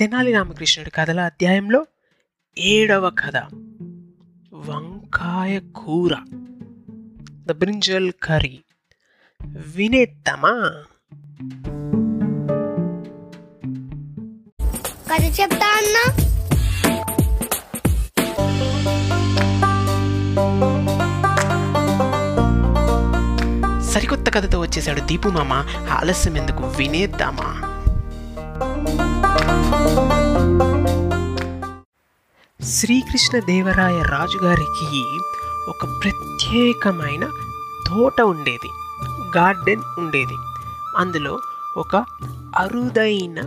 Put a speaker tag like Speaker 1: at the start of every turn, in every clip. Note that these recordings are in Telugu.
Speaker 1: తెనాలి రామకృష్ణుడి కథల అధ్యాయంలో ఏడవ కథ. వంకాయ కూర. The brinjal curry. వినేద్దామా
Speaker 2: కథ చెప్తా అన్నా?
Speaker 1: సరికొత్త కథతో వచ్చేసాడు దీపు మామ. ఆలస్యం ఎందుకు వినేద్దామా శ్రీకృష్ణ దేవరాయ రాజుగారికి ఒక ప్రత్యేకమైన తోట ఉండేది గార్డెన్ ఉండేది. అందులో ఒక అరుదైన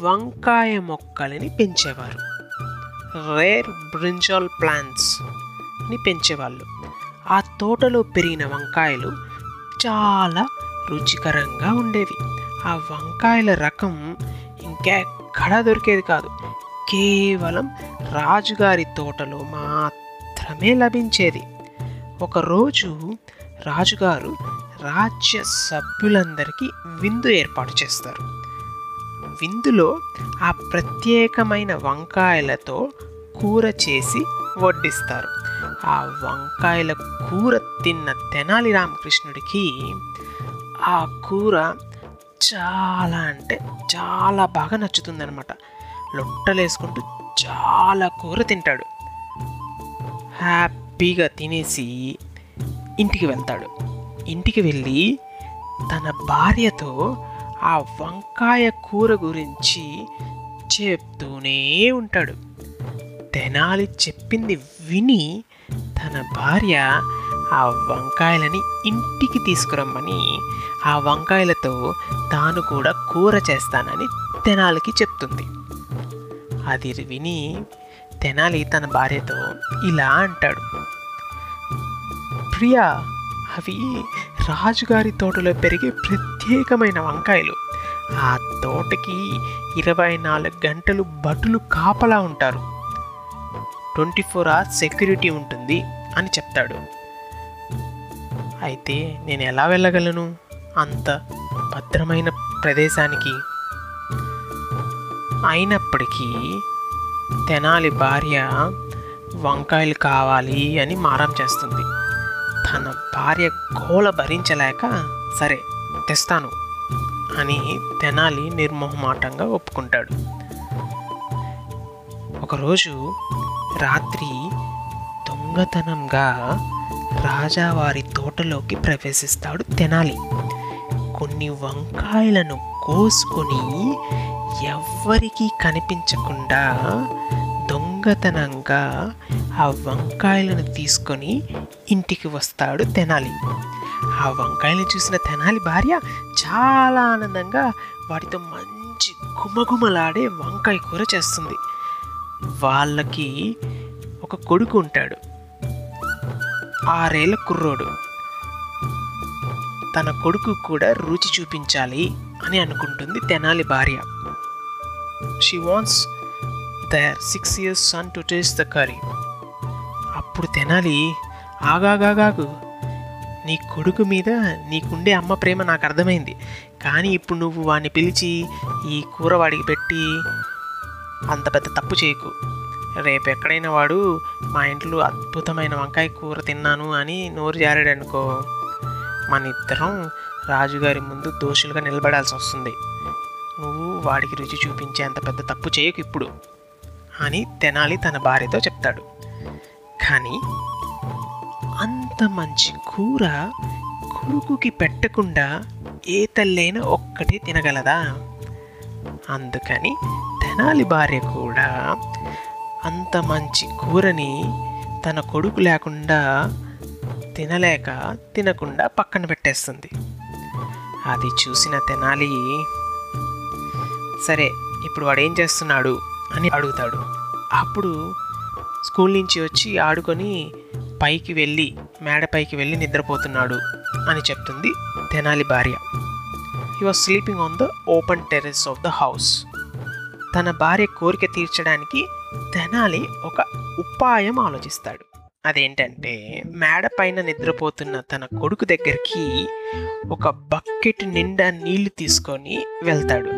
Speaker 1: వంకాయ మొక్కలని పెంచేవారు. రేర్ బ్రింజాల్ ప్లాంట్స్ అని పెంచేవాళ్ళు. ఆ తోటలో పెరిగిన వంకాయలు చాలా రుచికరంగా ఉండేవి. ఆ వంకాయల రకం ఇంకా ఎక్కడా దొరికేది కాదు. కేవలం రాజుగారి తోటలో మాత్రమే లభించేది. ఒకరోజు రాజుగారు రాజ్య సభ్యులందరికీ విందు ఏర్పాటు చేస్తారు. విందులో ఆ ప్రత్యేకమైన వంకాయలతో కూర చేసి వడ్డిస్తారు. ఆ వంకాయల కూర తిన్న తెనాలి రామకృష్ణుడికి ఆ కూర చాలా అంటే చాలా బాగా నచ్చుతుందనమాట లొట్టలేసుకుంటూ చాలా కూర తింటాడు. హ్యాపీగా తినేసి ఇంటికి వెళ్తాడు. ఇంటికి వెళ్ళి తన భార్యతో ఆ వంకాయ కూర గురించి చెప్తూనే ఉంటాడు. తెనాలి చెప్పింది విని తన భార్య ఆ వంకాయలని ఇంటికి తీసుకురమ్మని ఆ వంకాయలతో తాను కూడా కూర చేస్తానని తెనాలికి చెప్తుంది. అది విని తెనాలి తన భార్యతో ఇలా అంటాడు. ప్రియా అవి రాజుగారి తోటలో పెరిగే ప్రత్యేకమైన వంకాయలు. ఆ తోటకి ఇరవై నాలుగు గంటలు భటులు కాపలా ఉంటారు. ట్వంటీ ఫోర్ అవర్స్ సెక్యూరిటీ ఉంటుంది అని చెప్తాడు. అయితే నేను ఎలా వెళ్ళగలను? అంత భద్రమైన ప్రదేశానికి. అయినప్పటికీ తెనాలి భార్య వంకాయలు కావాలి అని మారం చేస్తుంది. తన భార్య గోల భరించలేక సరే తెస్తాను అని తెనాలి నిర్మోహమాటంగా ఒప్పుకుంటాడు. ఒకరోజు రాత్రి దొంగతనంగా రాజావారి తోటలోకి ప్రవేశిస్తాడు తెనాలి. కొన్ని వంకాయలను కోసుకొని ఎవ్వరికీ కనిపించకుండా దొంగతనంగా ఆ వంకాయలను తీసుకొని ఇంటికి వస్తాడు తెనాలి. ఆ వంకాయలను చూసిన తెనాలి భార్య చాలా ఆనందంగా వాటితో మంచి గుమగుమలాడే వంకాయ కూర చేస్తుంది. వాళ్ళకి ఒక కొడుకు ఉంటాడు. ఆరేళ్ళ కుర్రోడు. తన కొడుకు కూడా రుచి చూపించాలి అని అనుకుంటుంది తెనాలి భార్య. She wants their six years son to taste the curry అప్పుడు తెనాలి ఆగాగాగాగు నీ కొడుకు మీద నీకుండే అమ్మ ప్రేమ నాకు అర్థమైంది. కానీ ఇప్పుడు నువ్వు వాడిని పిలిచి ఈ కూర వాడికి పెట్టి అంత పెద్ద తప్పు చేయకు. రేపు ఎక్కడైనా వాడు మా ఇంట్లో అద్భుతమైన వంకాయ కూర తిన్నాను అని నోరు జారాడనుకో. మన ఇద్దరం రాజుగారి ముందు దోషులుగా నిలబడాల్సి వస్తుంది. నువ్వు వాడికి రుచి చూపించే అంత పెద్ద తప్పు చేయకు ఇప్పుడు అని తెనాలి తన భార్యతో చెప్తాడు. కానీ అంత మంచి కూర కొడుకుకి పెట్టకుండా ఏ తల్లైనా ఒక్కటే తినగలదా? అందుకని తెనాలి భార్య కూడా అంత మంచి కూరని తన కొడుకు లేకుండా తినలేక తినకుండా పక్కన పెట్టేస్తుంది. అది చూసిన తెనాలి సరే ఇప్పుడు వాడు ఏం చేస్తున్నాడు? అని అడుగుతాడు. అప్పుడు స్కూల్ నుంచి వచ్చి ఆడుకొని పైకి వెళ్ళి మేడ పైకి వెళ్ళి నిద్రపోతున్నాడు అని చెప్తుంది తెనాలి భార్య. He was sleeping on the open terrace of the house తన భార్య కోరిక తీర్చడానికి తెనాలి ఒక ఉపాయం ఆలోచిస్తాడు. అదేంటంటే మేడ పైన నిద్రపోతున్న తన కొడుకు దగ్గరికి ఒక బకెట్ నిండా నీళ్ళు తీసుకొని వెళ్తాడు.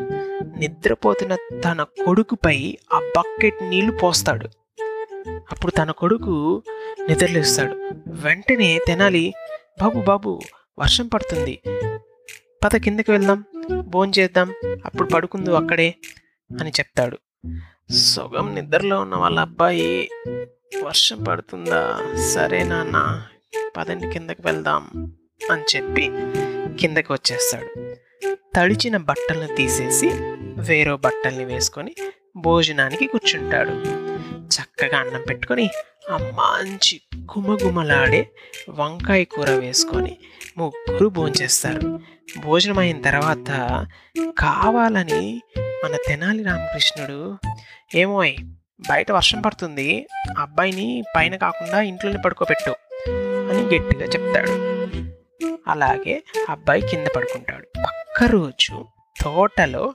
Speaker 1: నిద్రపోతున్న తన కొడుకుపై ఆ బకెట్ నీళ్ళు పోస్తాడు. అప్పుడు తన కొడుకు నిద్రలేస్తాడు. వెంటనే తెనాలి బాబు బాబు వర్షం పడుతుంది. పద కిందకి వెళ్దాం భోంచేద్దాం అప్పుడు పడుకుందు అక్కడే అని చెప్తాడు. సుగం నిద్రలో ఉన్న వాళ్ళ అబ్బాయి వర్షం పడుతుందా? సరే నాన్న పదండి కిందకి వెళ్దాం అని చెప్పి కిందకి వచ్చేస్తాడు. తడిచిన బట్టలను తీసేసి వేరే బట్టల్ని వేసుకొని భోజనానికి కూర్చుంటాడు. చక్కగా అన్నం పెట్టుకొని ఆ మంచి గుమగుమలాడే వంకాయ కూర వేసుకొని ముగ్గురు భోంచేస్తారు. భోజనం అయిన తర్వాత కావాలని మన తెనాలి రామకృష్ణుడు ఏమోయ్ బయట వర్షం పడుతుంది అబ్బాయిని పైన కాకుండా ఇంట్లోనే పడుకోబెట్టు అని గట్టిగా చెప్తాడు. అలాగే అబ్బాయి కింద పడుకుంటాడు. పక్క రోజు తోటలో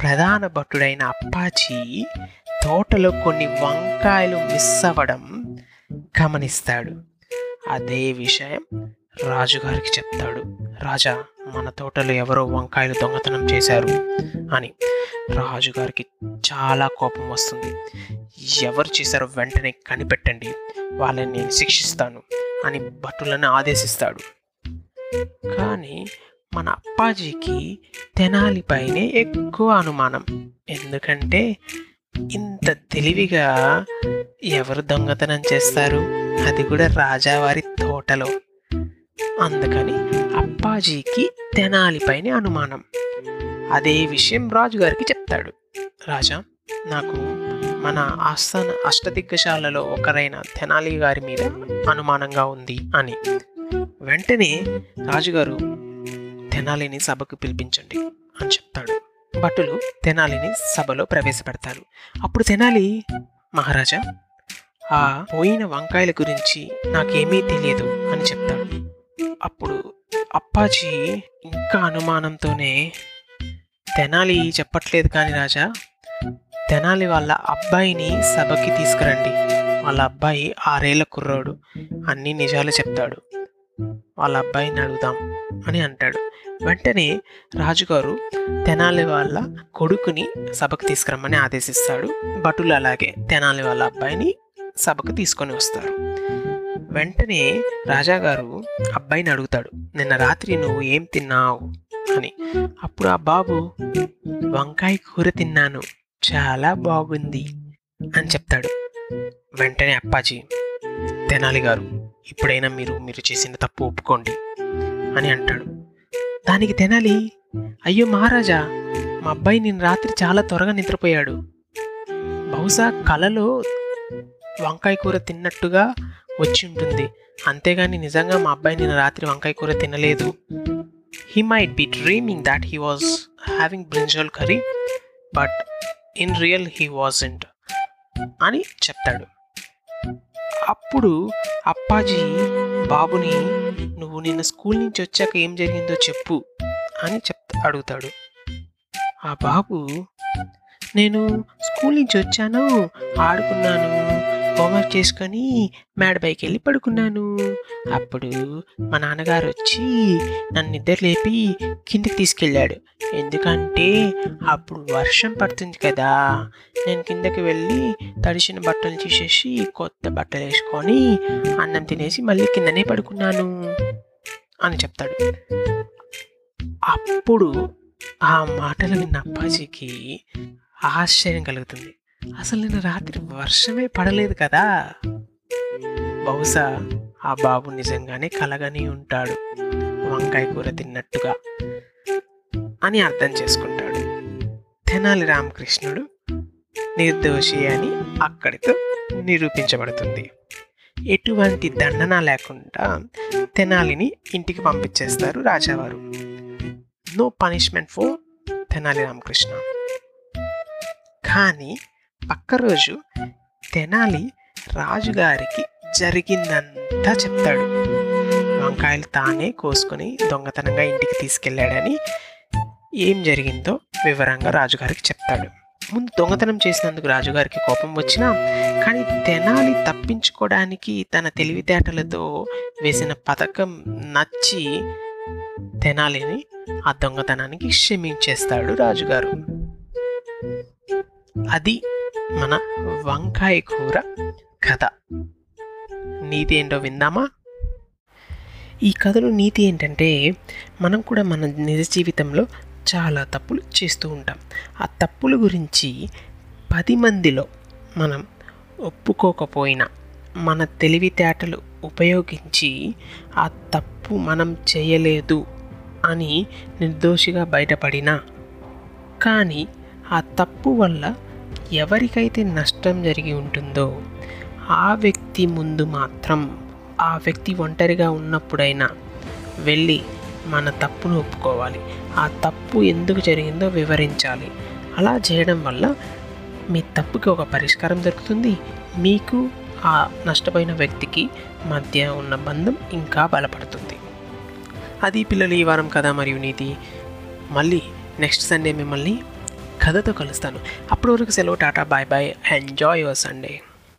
Speaker 1: ప్రధాన భటుడైన అప్పాచి తోటలో కొన్ని వంకాయలు మిస్ అవ్వడం గమనిస్తాడు. అదే విషయం రాజుగారికి చెప్తాడు. రాజా మన తోటలో ఎవరో వంకాయలు దొంగతనం చేశారు అని. రాజుగారికి చాలా కోపం వస్తుంది. ఎవరు చేశారో వెంటనే కనిపెట్టండి. వాళ్ళని నేను శిక్షిస్తాను అని భటులను ఆదేశిస్తాడు. కానీ మన అప్పాజీకి తెనాలిపైనే ఎక్కువ అనుమానం. ఎందుకంటే ఇంత తెలివిగా ఎవరు దొంగతనం చేస్తారు? అది కూడా రాజావారి తోటలో. అందుకని అప్పాజీకి తెనాలిపైనే అనుమానం. అదే విషయం రాజుగారికి చెప్తాడు. రాజా నాకు మన ఆస్థాన అష్టదిగ్గశాలలో ఒకరైన తెనాలి గారి మీద అనుమానంగా ఉంది అని. వెంటనే రాజుగారు తెనాలిని సభకు పిలిపించండి అని చెప్తాడు. భటులు తెనాలిని సభలో ప్రవేశపెడతారు. అప్పుడు తెనాలి మహారాజా ఆ పోయిన వంకాయల గురించి నాకేమీ తెలియదు అని చెప్తాడు. అప్పుడు అప్పాజీ ఇంకా అనుమానంతోనే తెనాలి చెప్పట్లేదు కానీ రాజా తెనాలి వాళ్ళ అబ్బాయిని సభకి తీసుకురండి. వాళ్ళ అబ్బాయి ఆరేళ్ళ కుర్రాడు. అన్ని నిజాలు చెప్తాడు. వాళ్ళ అబ్బాయిని అడుగుదాం అని అంటాడు. వెంటనే రాజుగారు తెనాలి వాళ్ళ కొడుకుని సభకు తీసుకురమ్మని ఆదేశిస్తాడు. భటులు అలాగే తెనాలి వాళ్ళ అబ్బాయిని సభకు తీసుకొని వస్తారు. వెంటనే రాజాగారు అబ్బాయిని అడుగుతాడు నిన్న రాత్రి నువ్వు ఏం తిన్నావు? అని. అప్పుడు ఆ బాబు వంకాయ కూర తిన్నాను చాలా బాగుంది అని చెప్తాడు. వెంటనే అప్పాజీ తెనాలి గారు ఇప్పుడైనా మీరు మీరు చేసిన తప్పు ఒప్పుకోండి అని అంటాడు. దానికి తెనాలి? అయ్యో మహారాజా మా అబ్బాయి నిన్న రాత్రి చాలా త్వరగా నిద్రపోయాడు. బహుశా కలలో వంకాయ కూర తిన్నట్టుగా వచ్చి ఉంటుంది. అంతేగాని నిజంగా మా అబ్బాయి నిన్న రాత్రి వంకాయ కూర తినలేదు. He might be dreaming that he was having brinjal curry but in real he wasn't అని చెప్తాడు. అప్పుడు అప్పాజీ బాబుని నువ్వు నిన్న స్కూల్ నుంచి వచ్చాక ఏం జరిగిందో చెప్పు అని చెప్ అడుగుతాడు. ఆ బాబు నేను స్కూల్ నుంచి వచ్చాను ఆడుకున్నాను హోంవర్క్ చేసుకొని మేడ పైకి వెళ్ళి పడుకున్నాను. అప్పుడు మా నాన్నగారు వచ్చి నన్ను నిద్ర లేపి కిందికి తీసుకెళ్ళాడు. ఎందుకంటే అప్పుడు వర్షం పడుతుంది కదా. నేను కిందకి వెళ్ళి తడిసిన బట్టలు తీసేసి కొత్త బట్టలు వేసుకొని అన్నం తినేసి మళ్ళీ కిందనే పడుకున్నాను అని చెప్తాడు. అప్పుడు ఆ మాటలు విన్న అప్పాజీకి ఆశ్చర్యం కలుగుతుంది. అసలు నిన్న రాత్రి వర్షమే పడలేదు కదా. బహుశా ఆ బాబు నిజంగానే కలగని ఉంటాడు. వంకాయ కూర తిన్నట్టుగా అని అర్థం చేసుకుంటాడు. తెనాలి రామకృష్ణుడు నిర్దోషి అని అక్కడితో నిరూపించబడుతుంది. ఎటువంటి దండన లేకుండా తెనాలిని ఇంటికి పంపించేస్తారు రాజావారు. No punishment for Tenali Ramakrishna. కానీ పక్క రోజు తెనాలి రాజుగారికి జరిగిందంతా చెప్తాడు. వంకాయలు తానే కోసుకొని దొంగతనంగా ఇంటికి తీసుకెళ్ళాడని ఏం జరిగిందో వివరంగా రాజుగారికి చెప్తాడు. ముందు దొంగతనం చేసినందుకు రాజుగారికి కోపం వచ్చినా కానీ తెనాలి తప్పించుకోవడానికి తన తెలివితేటలతో వేసిన పథకం నచ్చి తెనాలిని ఆ దొంగతనానికి క్షమించేస్తాడు రాజుగారు. అది మన వంకాయ కూర కథ. నీతి ఏంటో విందామా? ఈ కథలో నీతి ఏంటంటే మనం కూడా మన నిజ జీవితంలో చాలా తప్పులు చేస్తూ ఉంటాం. ఆ తప్పుల గురించి పది మందిలో మనం ఒప్పుకోకపోయినా మన తెలివితేటలు ఉపయోగించి ఆ తప్పు మనం చేయలేదు అని నిర్దోషిగా బయటపడినా కానీ ఆ తప్పు వల్ల ఎవరికైతే నష్టం జరిగి ఉంటుందో ఆ వ్యక్తి ముందు మాత్రం ఆ వ్యక్తి ఒంటరిగా ఉన్నప్పుడైనా వెళ్ళి మన తప్పును ఒప్పుకోవాలి. ఆ తప్పు ఎందుకు జరిగిందో వివరించాలి. అలా చేయడం వల్ల మీ తప్పుకి ఒక పరిష్కారం దొరుకుతుంది. మీకు ఆ నష్టపోయిన వ్యక్తికి మధ్య ఉన్న బంధం ఇంకా బలపడుతుంది. అది పిల్లలు ఈ వారం కథ మరియు నీతి. మళ్ళీ నెక్స్ట్ సండే మిమ్మల్ని కథతో కలుస్తాను. అప్పటి వరకు సెలవు tata bye bye enjoy your Sunday.